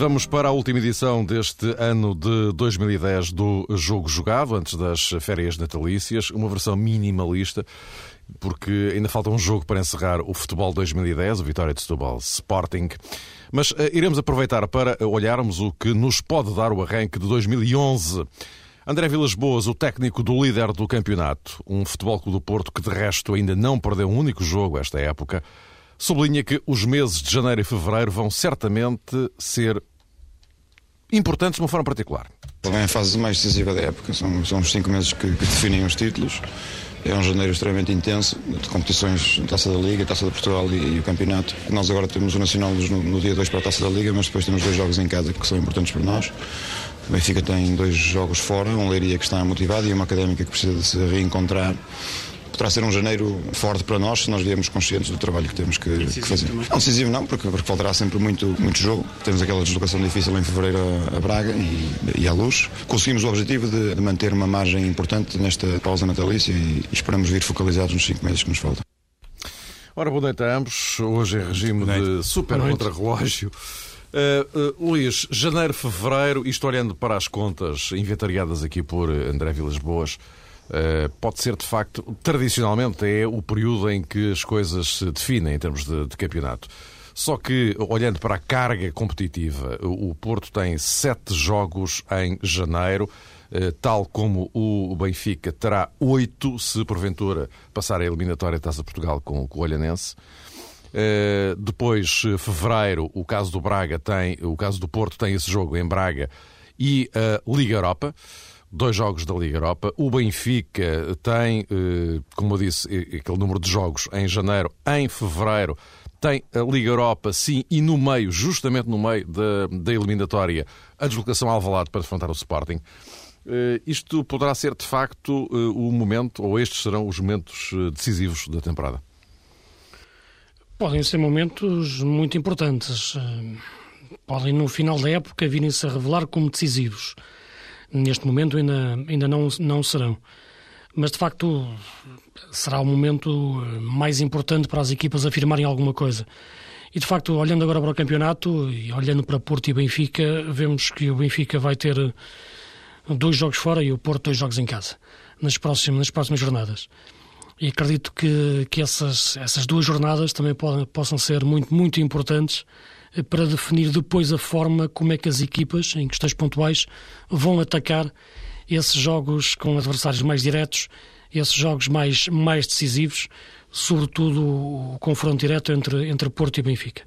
Vamos para a última edição deste ano de 2010 do Jogo Jogado, antes das férias natalícias, uma versão minimalista, porque ainda falta um jogo para encerrar o Futebol 2010, o Vitória de Setúbal Sporting. Mas uh, iremos aproveitar para olharmos o que nos pode dar o arranque de 2011. André Vilas Boas, o técnico do líder do campeonato, um Futebol Clube do Porto que de resto ainda não perdeu um único jogo esta época, sublinha que os meses de janeiro e fevereiro vão certamente ser importantes de uma forma particular. Vem a fase mais decisiva da época, são, são os cinco meses que, que definem os títulos. É um janeiro extremamente intenso de competições, Taça da Liga, Taça de Portugal e, e, o Campeonato. Nós agora temos o Nacional no, no dia 2 para a Taça da Liga, mas depois temos dois jogos em casa que são importantes para nós. O Benfica tem dois jogos fora, um Leiria que está motivado e uma Académica que precisa de se reencontrar poderá ser um janeiro forte para nós se nós viemos conscientes do trabalho que temos que, que fazer. Também. Não decisivo não, porque, porque faltará sempre muito, muito jogo. Temos aquela deslocação difícil em fevereiro a, a Braga e, e à Luz. Conseguimos o objetivo de, de, manter uma margem importante nesta pausa natalícia e, e esperamos vir focalizados nos cinco meses que nos faltam. Ora, boa noite a ambos. Hoje em regime de super contra-relógio. Uh, uh, Luís, janeiro, fevereiro, isto olhando para as contas inventariadas aqui por André Vilas Boas, eh, pode ser de facto, tradicionalmente, é o período em que as coisas se definem em termos de, de campeonato. Só que, olhando para a carga competitiva, o Porto tem sete jogos em janeiro, eh, tal como o Benfica terá oito, se porventura passar a eliminatória da Taça Portugal com, o Olhanense. Uh, depois, fevereiro, o caso do Braga tem, o caso do Porto tem esse jogo em Braga e a Liga Europa dois jogos da Liga Europa. O Benfica tem, eh, como eu disse, aquele número de jogos em janeiro, em fevereiro. Tem a Liga Europa, sim, e no meio, justamente no meio da, da eliminatória, a deslocação ao Alvalade para enfrentar o Sporting. Uh, isto poderá ser, de facto, uh, o momento, ou estes serão os momentos decisivos da temporada? Podem ser momentos muito importantes. Podem, no final da época, virem-se a revelar como decisivos neste momento ainda, ainda não, não serão. Mas de facto será o momento mais importante para as equipas afirmarem alguma coisa. E de facto, olhando agora para o campeonato e olhando para Porto e Benfica, vemos que o Benfica vai ter dois jogos fora e o Porto dois jogos em casa nas próximas, nas próximas jornadas. E acredito que, que essas, essas duas jornadas também podem, possam ser muito, muito importantes para definir depois a forma como é que as equipas, em questões pontuais, vão atacar esses jogos com adversários mais diretos, esses jogos mais, mais decisivos, sobretudo o confronto direto entre, entre Porto e Benfica.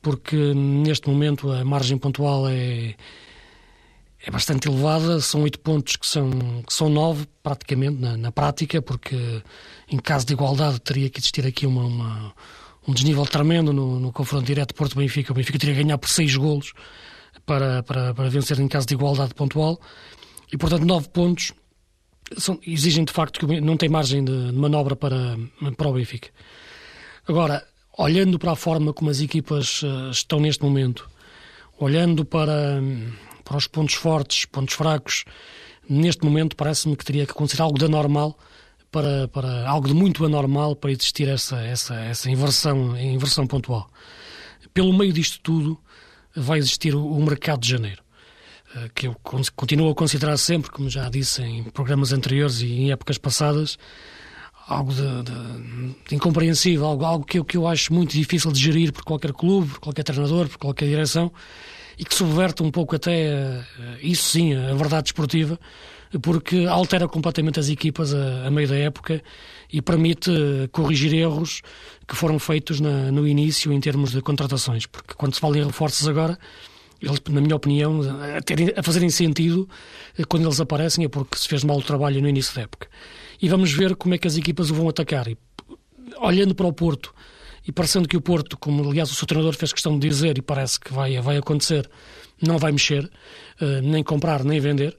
Porque neste momento a margem pontual é, é bastante elevada, são oito pontos que são, que são nove, praticamente, na, na prática, porque em caso de igualdade teria que existir aqui uma, uma um desnível tremendo no, no confronto direto Porto-Benfica. O Benfica teria que ganhar por seis golos para, para, para vencer em caso de igualdade pontual. E, portanto, nove pontos são, exigem de facto que não tem margem de, de manobra para, para o Benfica. Agora, olhando para a forma como as equipas uh, estão neste momento, olhando para, para os pontos fortes, pontos fracos, neste momento parece-me que teria que acontecer algo da normal para, para algo de muito anormal para existir essa, essa, essa inversão, inversão pontual. Pelo meio disto tudo vai existir o, mercado de janeiro, eh, que eu continuo a considerar sempre, como já disse em programas anteriores e em épocas passadas, algo de, de, de incompreensível, algo, algo que, eu, que eu acho muito difícil de gerir por qualquer clube, por qualquer treinador, por qualquer direção, e que subverte um pouco até, eh, isso sim, a verdade desportiva, porque altera completamente as equipas a, a meio da época e permite eh, corrigir erros que foram feitos na, no início em termos de contratações. Porque quando se fala em reforços agora, eles, na minha opinião, a, terem, a fazerem sentido eh, quando eles aparecem é porque se fez mal o trabalho no início da época. E vamos ver como é que as equipas o vão atacar. E, olhando para o Porto e parecendo que o Porto, como aliás o seu treinador fez questão de dizer, e parece que vai, vai acontecer, não vai mexer, uh, nem comprar, nem vender.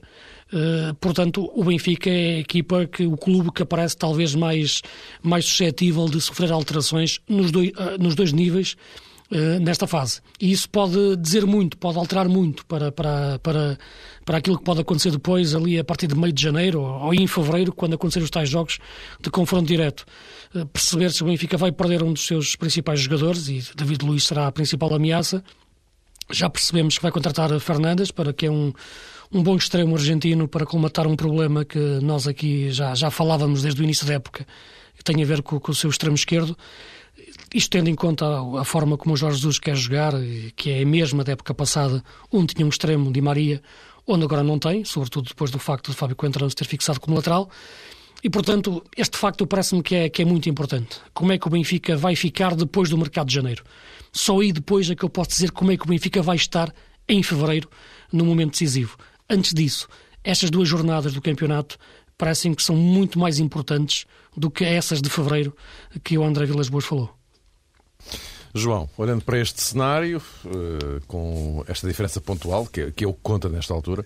Uh, portanto, o Benfica é a equipa que o clube que aparece talvez mais, mais suscetível de sofrer alterações nos dois, uh, nos dois níveis uh, nesta fase. E isso pode dizer muito, pode alterar muito para, para, para, para aquilo que pode acontecer depois, ali a partir de meio de janeiro ou, ou em fevereiro, quando acontecer os tais jogos de confronto direto. perceber se o Benfica vai perder um dos seus principais jogadores, e David Luiz será a principal ameaça Já percebemos que vai contratar Fernandes para que é um, um bom extremo argentino para colmatar um problema que nós aqui já, já falávamos desde o início da época, que tem a ver com, com o seu extremo esquerdo. Isto tendo em conta a, a, forma como o Jorge Jesus quer jogar, que é a mesma da época passada, onde tinha um extremo de Maria, onde agora não tem, sobretudo depois do facto de Fábio Coentrão se ter fixado como lateral. E, portanto, este facto parece-me que é, que é muito importante. Como é que o Benfica vai ficar depois do mercado de janeiro? Só aí depois é que eu posso dizer como é que o Benfica vai estar em fevereiro, no momento decisivo. Antes disso, estas duas jornadas do campeonato parecem que são muito mais importantes do que essas de fevereiro que o André Vilas Boas falou. João, olhando para este cenário, eh, com esta diferença pontual, que é, é o que conta nesta altura,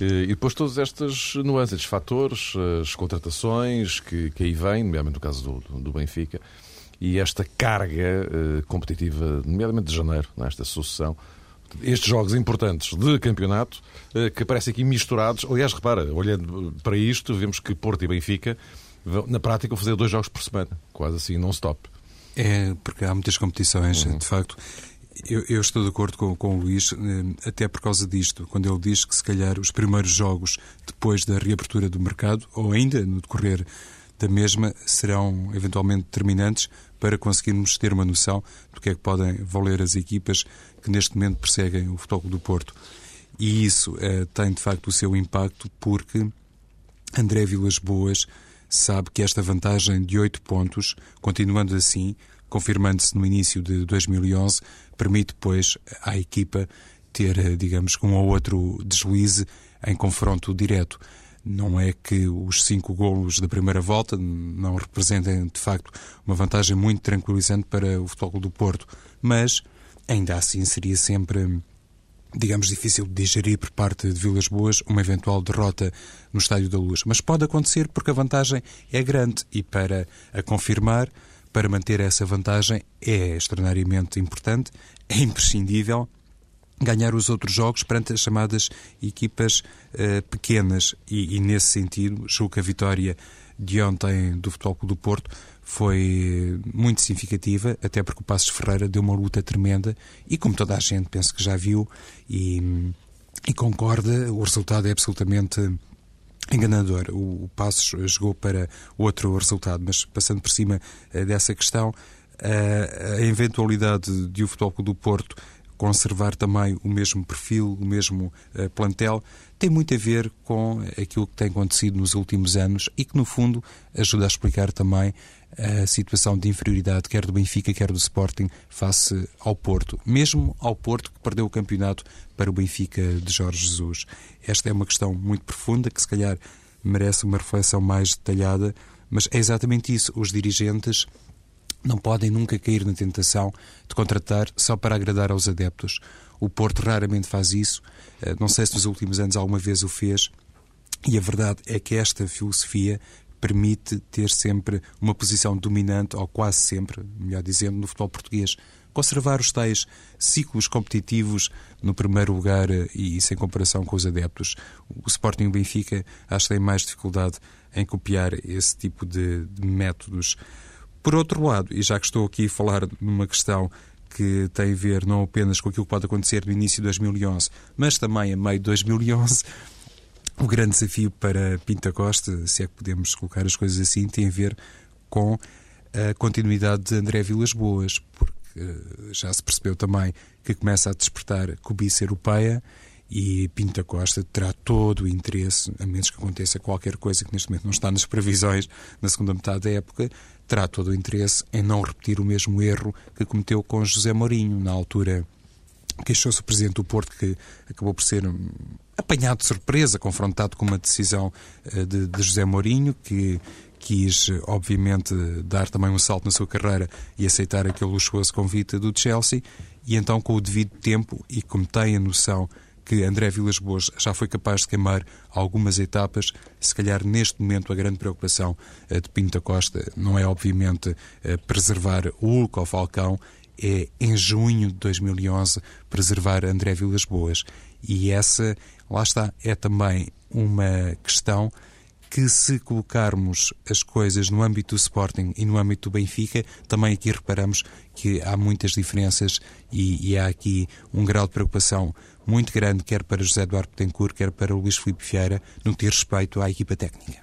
e depois todas estas nuances, estes fatores, as contratações que, que aí vêm, nomeadamente no caso do, do Benfica, e esta carga uh, competitiva, nomeadamente de janeiro, nesta sucessão, estes jogos importantes de campeonato uh, que aparecem aqui misturados. Aliás, repara, olhando para isto, vemos que Porto e Benfica, na prática, vão fazer dois jogos por semana, quase assim, non-stop. É, porque há muitas competições, uhum. de facto. Eu, eu, estou de acordo com, com o Luís, eh, até por causa disto, quando ele diz que se calhar os primeiros jogos depois da reabertura do mercado, ou ainda no decorrer da mesma, serão eventualmente determinantes para conseguirmos ter uma noção do que é que podem valer as equipas que neste momento perseguem o Futebol do Porto. E isso eh, tem de facto o seu impacto porque André Vilas Boas sabe que esta vantagem de 8 pontos, continuando assim, confirmando-se no início de 2011, permite depois à equipa ter, eh, digamos, um ou outro deslize em confronto direto. Não é que os cinco golos da primeira volta não representem, de facto, uma vantagem muito tranquilizante para o Futebol do Porto, mas ainda assim seria sempre, digamos, difícil de digerir por parte de Vilas Boas uma eventual derrota no Estádio da Luz. Mas pode acontecer porque a vantagem é grande e para a confirmar para manter essa vantagem é extraordinariamente importante, é imprescindível ganhar os outros jogos perante as chamadas equipas uh, pequenas e, e, nesse sentido, julgo que a vitória de ontem do Futebol Clube do Porto foi muito significativa, até porque o Passos Ferreira deu uma luta tremenda e como toda a gente penso que já viu e, e concorda, o resultado é absolutamente enganador. O, o Passos jogou para outro resultado, mas passando por cima uh, dessa questão, uh, a eventualidade de o Futebol do Porto conservar também o mesmo perfil, o mesmo uh, plantel, tem muito a ver com aquilo que tem acontecido nos últimos anos e que, no fundo, ajuda a explicar também a situação de inferioridade, quer do Benfica, quer do Sporting, face ao Porto. Mesmo ao Porto, que perdeu o campeonato para o Benfica de Jorge Jesus. Esta é uma questão muito profunda que, se calhar, merece uma reflexão mais detalhada, mas é exatamente isso. Os dirigentes não podem nunca cair na tentação de contratar só para agradar aos adeptos. O Porto raramente faz isso. Eh, não sei se nos últimos anos alguma vez o fez. E a verdade é que esta filosofia permite ter sempre uma posição dominante, ou quase sempre, melhor dizendo, no futebol português. Conservar os tais ciclos competitivos no primeiro lugar eh, e sem comparação com os adeptos. O Sporting e o Benfica acho que têm mais dificuldade em copiar esse tipo de, de métodos. Por outro lado, e já que estou aqui a falar numa questão que tem a ver não apenas com aquilo que pode acontecer no início de 2011, mas também a meio de 2011, o grande desafio para Pinta Costa, se é que podemos colocar as coisas assim, tem a ver com a continuidade de André Vilas Boas, porque eh, já se percebeu também que começa a despertar cobiça europeia e Pinta Costa terá todo o interesse, a menos que aconteça qualquer coisa que neste momento não está nas previsões na segunda metade da época, terá todo o interesse em não repetir o mesmo erro que cometeu com José Mourinho na altura. Queixou-se o Presidente do Porto que acabou por ser hum, apanhado de surpresa, confrontado com uma decisão eh, de, de José Mourinho, que quis, obviamente, dar também um salto na sua carreira e aceitar aquele luxuoso convite do Chelsea, e então, com o devido tempo, e como tem a noção que André Vilas Boas já foi capaz de queimar algumas etapas, se calhar neste momento a grande preocupação eh, de Pinto Costa não é obviamente eh, preservar o Hulk ou Falcão, é em junho de 2011 preservar André Vilas Boas. E essa, lá está, é também uma questão que se colocarmos as coisas no âmbito do Sporting e no âmbito do Benfica, também aqui reparamos que há muitas diferenças e, e há aqui um grau de preocupação muito grande, quer para José Eduardo Betancourt, quer para Luís Filipe Vieira, no que diz respeito à equipa técnica.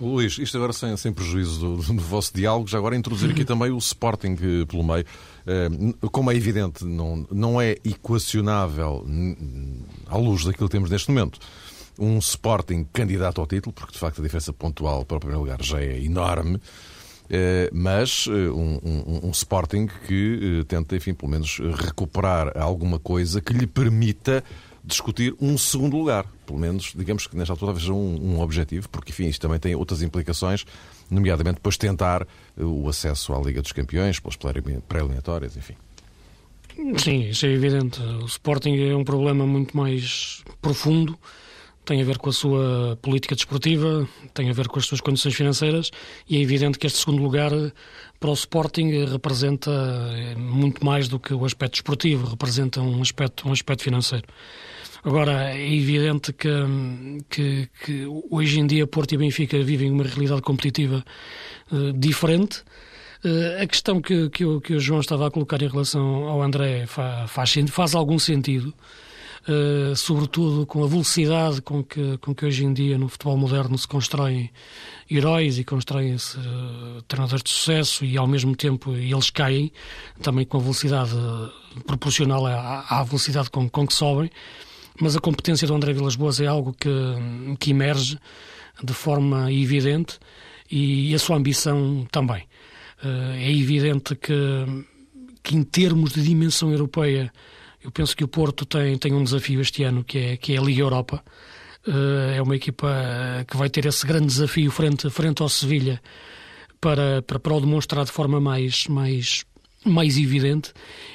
Luís, isto agora sem, sem prejuízo do, do, vosso diálogo, já agora introduzir aqui também o Sporting eh, pelo meio. Eh, como é evidente, não, não é equacionável à luz daquilo que temos neste momento um Sporting candidato ao título, porque de facto a diferença pontual para o primeiro lugar já é enorme, mas um, um, um Sporting que tenta, enfim, pelo menos recuperar alguma coisa que lhe permita discutir um segundo lugar. Pelo menos, digamos que nesta altura veja um, um objetivo, porque enfim, isto também tem outras implicações, nomeadamente depois tentar eh, o acesso à Liga dos Campeões, pelas pré-eliminatórias, enfim. Sim, isso é evidente. O Sporting é um problema muito mais profundo, tem a ver com a sua política desportiva, tem a ver com as suas condições financeiras e é evidente que este segundo lugar para o Sporting representa eh, muito mais do que o aspecto desportivo, representa um aspecto, um aspecto financeiro. Agora, é evidente que, que, que, hoje em dia Porto e Benfica vivem uma realidade competitiva uh, diferente. Uh, a questão que, que, o, que o João estava a colocar em relação ao André faz, faz, faz algum sentido. Uh, sobretudo com a velocidade com que, com que hoje em dia no futebol moderno se constroem heróis e constroem-se uh, treinadores de sucesso e ao mesmo tempo eles caem, também com a velocidade proporcional à, à velocidade com, com que sobem mas a competência do André Vilas Boas é algo que, que emerge de forma evidente e a sua ambição também. Eh, é evidente que, que em termos de dimensão europeia, eu penso que o Porto tem, tem um desafio este ano, que é, que é a Liga Europa. Eh, é uma equipa que vai ter esse grande desafio frente, frente ao Sevilha para, para, para o demonstrar de forma mais, mais mais evidente,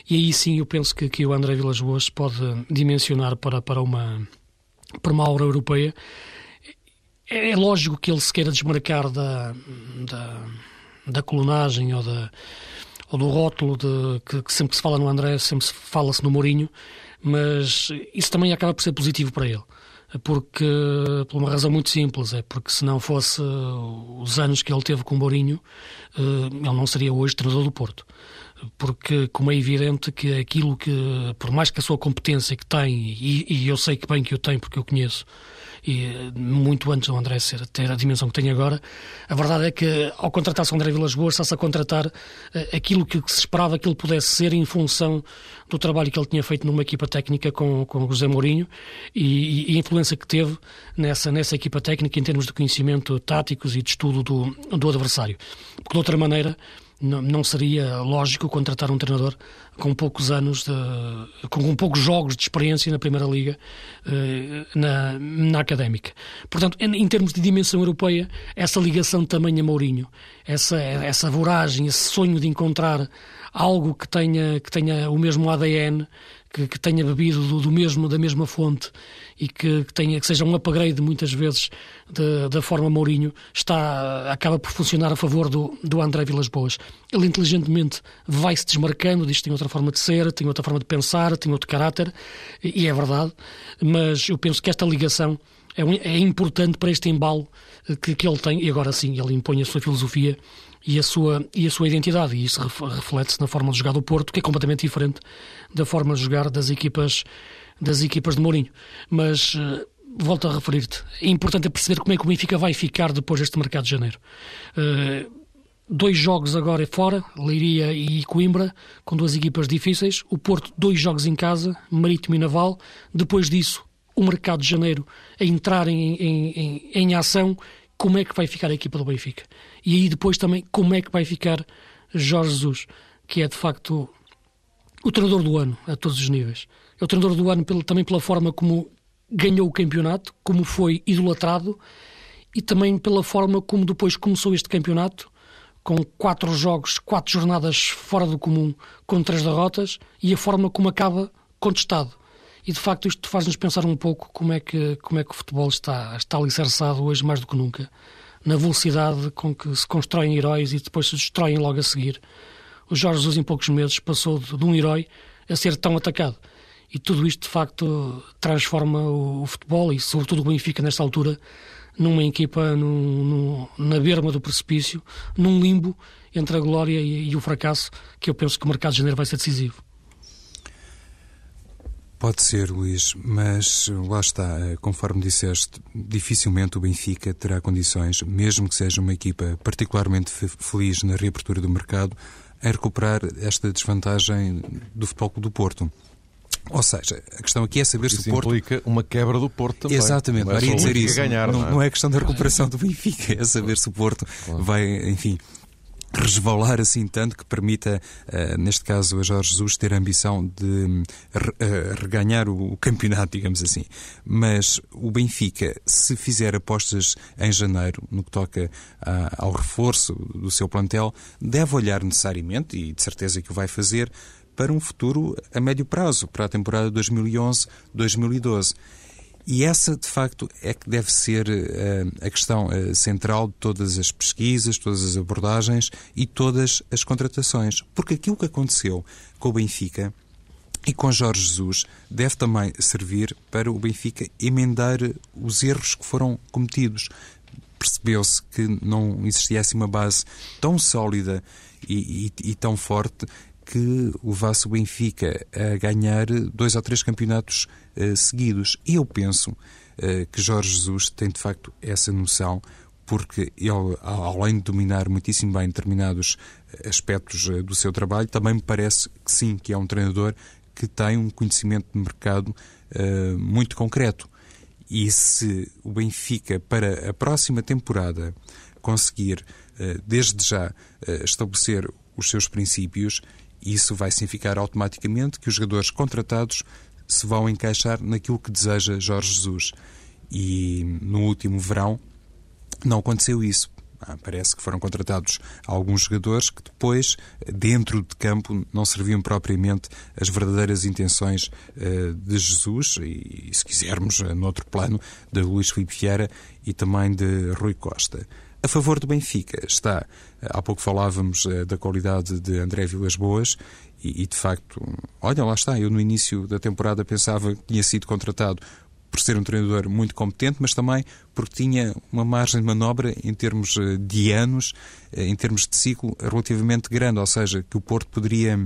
e aí sim eu penso que, que o André Vilas Boas pode dimensionar para, para, uma, para uma aura europeia. É, é lógico que ele se queira desmarcar da, da, da colunagem ou, da, ou do rótulo de, que, que sempre se fala no André, sempre se fala-se no Mourinho, mas isso também acaba por ser positivo para ele porque por uma razão muito simples, é porque se não fosse os anos que ele teve com o Mourinho, eh, ele não seria hoje treinador do Porto porque como é evidente que aquilo que, por mais que a sua competência que tem, e, e eu sei que bem que eu tenho porque eu conheço, e muito antes do André ser, ter a dimensão que tem agora, a verdade é que ao contratar-se o André Vilas Boas está-se a contratar eh, aquilo que se esperava que ele pudesse ser em função do trabalho que ele tinha feito numa equipa técnica com, com José Mourinho e, e a influência que teve nessa, nessa equipa técnica em termos de conhecimento táticos e de estudo do, do adversário. Porque de outra maneira não, não seria lógico contratar um treinador com poucos anos, de, com, poucos jogos de experiência na Primeira Liga, eh, na, na Académica. Portanto, em, em, termos de dimensão europeia, essa ligação também a Mourinho, essa, essa voragem, esse sonho de encontrar algo que tenha, que tenha o mesmo ADN, que, que tenha bebido do, do, mesmo, da mesma fonte e que, que, tenha, que seja um upgrade muitas vezes de, da forma Mourinho, está, acaba por funcionar a favor do, do André Vilas Boas. Ele inteligentemente vai se desmarcando, diz que tem outra forma de ser, tem outra forma de pensar, tem outro caráter, e, e é verdade, mas eu penso que esta ligação é, é importante para este embalo que, que ele tem, e agora sim, ele impõe a sua filosofia e a sua, e a sua identidade. E isso reflete-se na forma de jogar do Porto, que é completamente diferente da forma de jogar das equipas, das equipas de Mourinho. Mas uh, volto a referir-te, é importante perceber como é que o Benfica vai ficar depois deste mercado de janeiro. Uh, dois jogos agora fora, Leiria e Coimbra, com duas equipas difíceis. O Porto, dois jogos em casa, Marítimo e Naval. Depois disso, o mercado de janeiro a entrar em, em, em, em ação como é que vai ficar a equipa do Benfica. E aí depois também como é que vai ficar Jorge Jesus, que é de facto o treinador do ano a todos os níveis. É o treinador do ano também pela forma como ganhou o campeonato, como foi idolatrado e também pela forma como depois começou este campeonato, com quatro jogos, quatro jornadas fora do comum, com três derrotas, e a forma como acaba contestado. E de facto isto faz-nos pensar um pouco como é que, como é que o futebol está, está alicerçado hoje mais do que nunca, na velocidade com que se constroem heróis e depois se destroem logo a seguir. O Jorge Jesus em poucos meses passou de, de um herói a ser tão atacado. E tudo isto de facto transforma o, o futebol e sobretudo o Benfica nesta altura numa equipa na berma do precipício, num limbo entre a glória e, e o fracasso, que eu penso que o mercado de janeiro vai ser decisivo. Pode ser, Luís, mas lá está, conforme disseste, dificilmente o Benfica terá condições, mesmo que seja uma equipa particularmente feliz na reabertura do mercado, a recuperar esta desvantagem do Futebol do Porto. Ou seja, a questão aqui é saber isso se o Porto. implica uma quebra do Porto também. Exatamente, não é dizer isso. Ganhar, não, não, é? não, é? questão da recuperação do Benfica, é saber se o Porto claro. vai, enfim, resvalar assim tanto que permita, uh, neste caso, a Jorge Jesus ter a ambição de uh, reganhar o, campeonato, digamos assim. Mas o Benfica, se fizer apostas em janeiro, no que toca ao reforço do seu plantel, deve olhar necessariamente, e de certeza que o vai fazer, para um futuro a médio prazo, para a temporada 2011-2012. E essa, de facto, é que deve ser uh, a questão uh, central de todas as pesquisas, todas as abordagens e todas as contratações. Porque aquilo que aconteceu com o Benfica e com Jorge Jesus deve também servir para o Benfica emendar os erros que foram cometidos. Percebeu-se que não existia assim uma base tão sólida e, e, e tão forte que levasse o Benfica a ganhar dois ou três campeonatos uh, seguidos. E eu penso uh, que Jorge Jesus tem de facto essa noção, porque ele, além de dominar muitíssimo bem determinados eh, aspectos uh, do seu trabalho, também me parece que sim, que é um treinador que tem um conhecimento de mercado muito concreto. E se o Benfica, para a próxima temporada, conseguir, desde já, estabelecer os seus princípios, isso vai significar automaticamente que os jogadores contratados se vão encaixar naquilo que deseja Jorge Jesus. E no último verão não aconteceu isso. Ah, parece que foram contratados alguns jogadores que depois, dentro de campo, não serviam propriamente as verdadeiras intenções uh, de Jesus e, se quisermos, uh, no outro plano, de Luís Filipe Vieira e também de Rui Costa. A favor do Benfica. Está, há pouco falávamos eh, da qualidade de André Vilas Boas e, e, de facto, olha, lá está, eu no início da temporada pensava que tinha sido contratado por ser um treinador muito competente, mas também porque tinha uma margem de manobra em termos eh, de anos, eh, em termos de ciclo relativamente grande, ou seja, que o Porto poderia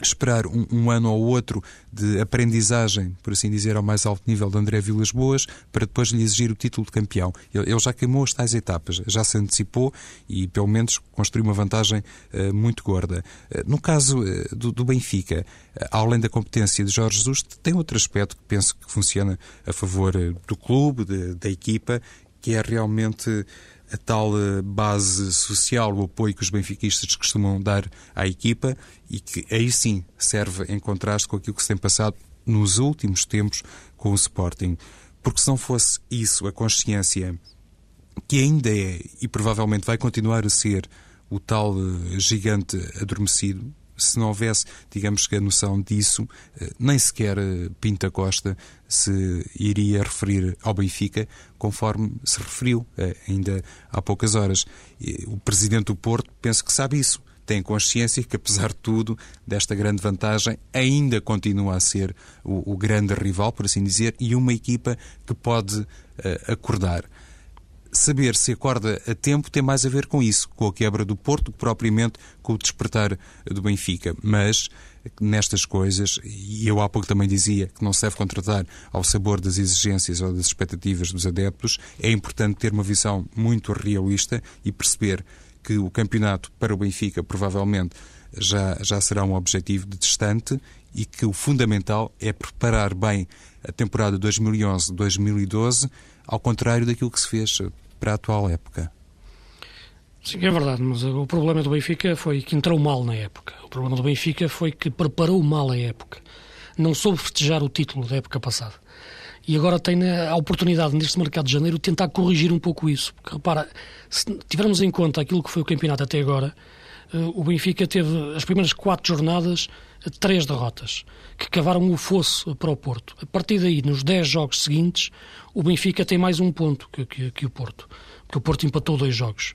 esperar um, um, ano ou outro de aprendizagem, por assim dizer, ao mais alto nível de André Vilas Boas, para depois lhe exigir o título de campeão. Ele, ele já queimou as tais etapas, já se antecipou e, pelo menos, construiu uma vantagem uh, muito gorda. Uh, no caso uh, do, do, Benfica, além da competência de Jorge Jesus, tem outro aspecto que penso que funciona a favor do clube, de, da equipa, que é realmente a tal eh, base social, o apoio que os benfiquistas costumam dar à equipa e que aí sim serve em contraste com aquilo que se tem passado nos últimos tempos com o Sporting. Porque se não fosse isso, a consciência que ainda é e provavelmente vai continuar a ser o tal eh, gigante adormecido, se não houvesse, digamos que a noção disso, eh, nem sequer eh, Pinta Costa se iria referir ao Benfica, conforme se referiu eh, ainda há poucas horas. O presidente do Porto penso que sabe isso. Tem consciência que, apesar de tudo, desta grande vantagem, ainda continua a ser o, o grande rival, por assim dizer, e uma equipa que pode uh, acordar saber se acorda a tempo tem mais a ver com isso, com a quebra do Porto, que propriamente com o despertar do Benfica. Mas nestas coisas, e eu há pouco também dizia que não se deve contratar ao sabor das exigências ou das expectativas dos adeptos, é importante ter uma visão muito realista e perceber que o campeonato para o Benfica provavelmente já, já será um objetivo de distante e que o fundamental é preparar bem a temporada 2011-2012, ao contrário daquilo que se fez para a atual época. Sim, é verdade, mas o problema do Benfica foi que entrou mal na época. O problema do Benfica foi que preparou mal a época. Não soube festejar o título da época passada. E agora tem a oportunidade, neste mercado de janeiro, de tentar corrigir um pouco isso. Porque, repara, se tivermos em conta aquilo que foi o campeonato até agora, o Benfica teve as primeiras quatro jornadas três derrotas, que cavaram o fosso para o Porto. A partir daí, nos dez jogos seguintes, o Benfica tem mais um ponto que, que, que o Porto, porque o Porto empatou dois jogos.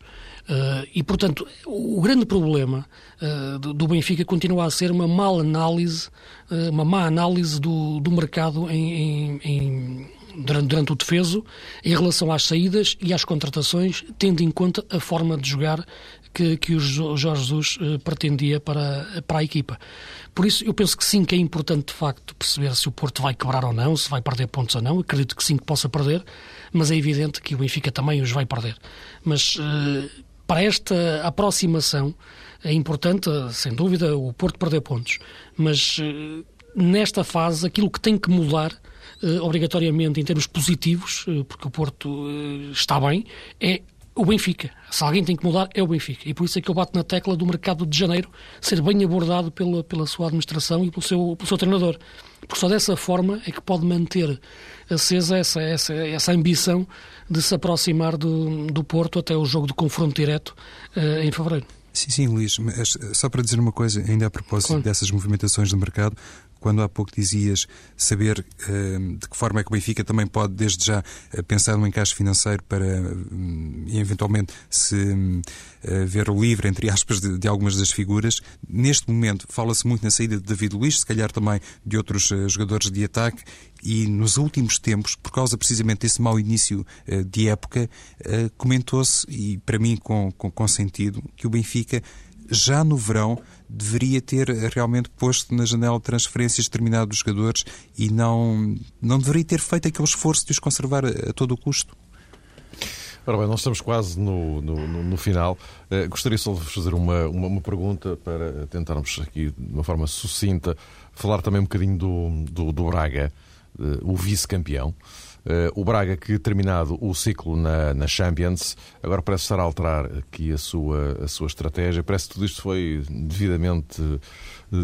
Uh, e, portanto, o, grande problema uh, do, do, Benfica continua a ser uma má análise, uh, uma má análise do, do mercado em, em, em durante, durante o defeso em relação às saídas e às contratações, tendo em conta a forma de jogar que, que o Jorge Jesus uh, pretendia para, para a equipa. Por isso, eu penso que sim, que é importante de facto perceber se o Porto vai quebrar ou não, se vai perder pontos ou não. Acredito que sim, que possa perder, mas é evidente que o Benfica também os vai perder. Mas uh, para esta aproximação é importante, sem dúvida, o Porto perder pontos. Mas uh, nesta fase, aquilo que tem que mudar obrigatoriamente em termos positivos, porque o Porto está bem, é o Benfica. Se alguém tem que mudar, é o Benfica. E por isso é que eu bato na tecla do mercado de janeiro ser bem abordado pela, pela sua administração e pelo seu, pelo seu treinador. Porque só dessa forma é que pode manter acesa essa, essa, essa ambição de se aproximar do, do Porto até o jogo de confronto direto uh, em fevereiro. Sim, sim, Luís, mas só para dizer uma coisa, ainda a propósito claro. dessas movimentações do mercado, quando há pouco dizias saber uh, de que forma é que o Benfica também pode, desde já, uh, pensar no encaixe financeiro para, uh, eventualmente, se uh, ver o livre, entre aspas, de, de, algumas das figuras. Neste momento, fala-se muito na saída de David Luiz, se calhar também de outros jogadores de ataque, e nos últimos tempos, por causa precisamente desse mau início de época, comentou-se, e para mim com, com, com sentido, que o Benfica já no verão deveria ter realmente posto na janela de transferências determinados jogadores e não, não deveria ter feito aquele esforço de os conservar a, todo o custo. Ora bem, nós estamos quase no, no, no final. Uh, gostaria só de fazer uma, uma, uma, pergunta para tentarmos aqui, de uma forma sucinta, falar também um bocadinho do, do, do Braga, uh, o vice-campeão. Uh, o Braga, que terminado o ciclo na, na, Champions, agora parece estar a alterar aqui a sua, a sua estratégia. Parece que tudo isto foi devidamente uh,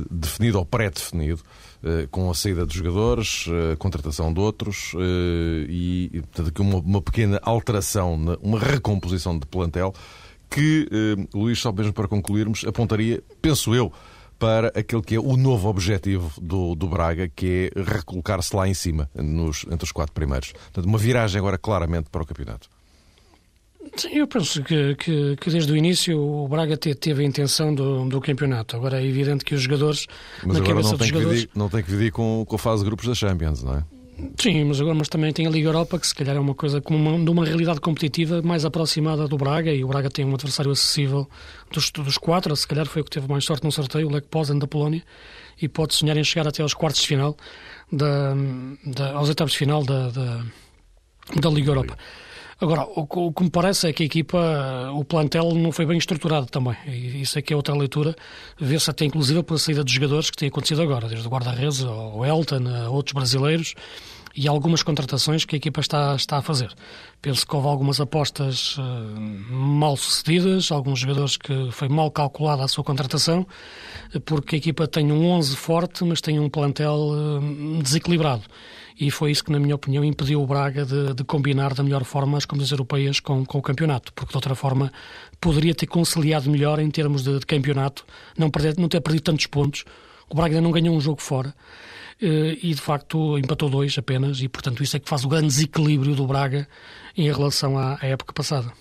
definido ou pré-definido, uh, com a saída dos jogadores, a contratação de outros e portanto, aqui uma, uma pequena alteração, uma recomposição de plantel que, Luís, só mesmo para concluirmos, apontaria, penso eu, para aquele que é o novo objetivo do, do Braga, que é recolocar-se lá em cima, nos, entre os quatro primeiros. Portanto, uma viragem agora claramente para o campeonato. Sim, eu penso que, que, que, desde o início o Braga teve a intenção do, do campeonato. Agora é evidente que os jogadores, Mas na cabeça dos jogadores... não tem que dividir com, com a fase de grupos da Champions, não é? Sim, mas agora mas também tem a Liga Europa, que se calhar é uma coisa como uma, de uma realidade competitiva mais aproximada do Braga, e o Braga tem um adversário acessível dos, dos quatro, se calhar foi o que teve mais sorte no sorteio, o Lech Poznan da Polónia, e pode sonhar em chegar até aos quartos de final, da, da, aos oitavos de final da, da, da Liga Europa. Agora, o, o, que me parece é que a equipa, o plantel não foi bem estruturado também. E isso é que é outra leitura. Vê-se até inclusive pela saída dos jogadores que tem acontecido agora, desde o guarda-redes ao Elton, outros brasileiros e algumas contratações que a equipa está, está a fazer. Penso que houve algumas apostas uh, mal sucedidas, alguns jogadores que foi mal calculada a sua contratação, porque a equipa tem um 11 forte, mas tem um plantel uh, desequilibrado e foi isso que, na minha opinião, impediu o Braga de, de combinar da melhor forma as competições europeias com, com, o campeonato, porque de outra forma poderia ter conciliado melhor em termos de, de campeonato, não, perder, não ter perdido tantos pontos. O Braga ainda não ganhou um jogo fora eh, e de facto empatou dois apenas, e portanto isso é que faz o grande desequilíbrio do Braga em relação à época passada.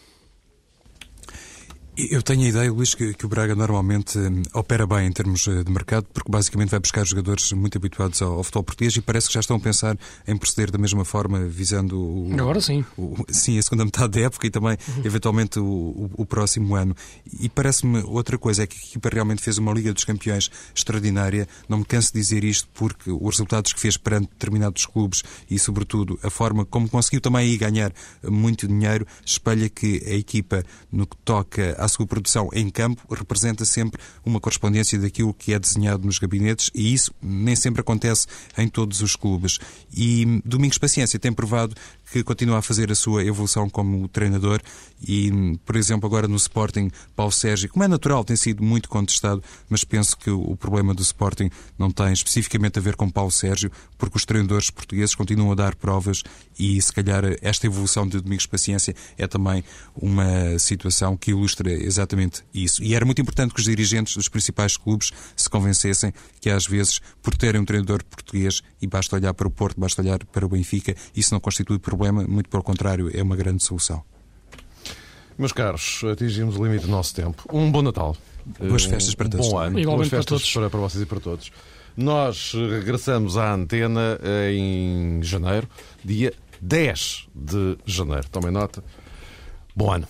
Eu tenho a ideia, Luís, que, que o Braga normalmente um, opera bem em termos uh, de mercado, porque basicamente vai buscar jogadores muito habituados ao, ao, futebol português e parece que já estão a pensar em proceder da mesma forma, visando o, Agora sim. O, sim, a segunda metade da época e também, uhum. eventualmente, o, o, próximo ano. E parece-me outra coisa, é que a equipa realmente fez uma Liga dos Campeões extraordinária. Não me canso de dizer isto porque os resultados que fez perante determinados clubes e, sobretudo, a forma como conseguiu também aí ganhar muito dinheiro, espelha que a equipa, no que toca à sua produção em campo representa sempre uma correspondência daquilo que é desenhado nos gabinetes e isso nem sempre acontece em todos os clubes. E Domingos Paciência tem provado que continua a fazer a sua evolução como treinador e, por exemplo, agora no Sporting, Paulo Sérgio, como é natural, tem sido muito contestado, mas penso que o problema do Sporting não tem especificamente a ver com Paulo Sérgio, porque os treinadores portugueses continuam a dar provas e, se calhar, esta evolução de Domingos Paciência é também uma situação que ilustra exatamente isso. E era muito importante que os dirigentes dos principais clubes se convencessem que, às vezes, por terem um treinador português, e basta olhar para o Porto, basta olhar para o Benfica, isso não constitui problema problema, muito pelo contrário, é uma grande solução. Meus caros, atingimos o limite do nosso tempo. Um bom Natal. Boas festas para um todos. Bom ano. Igualmente Boas festas para, todos. Para, para vocês e para todos. Nós regressamos à antena em janeiro, dia 10 de janeiro. Tomem nota. Bom ano.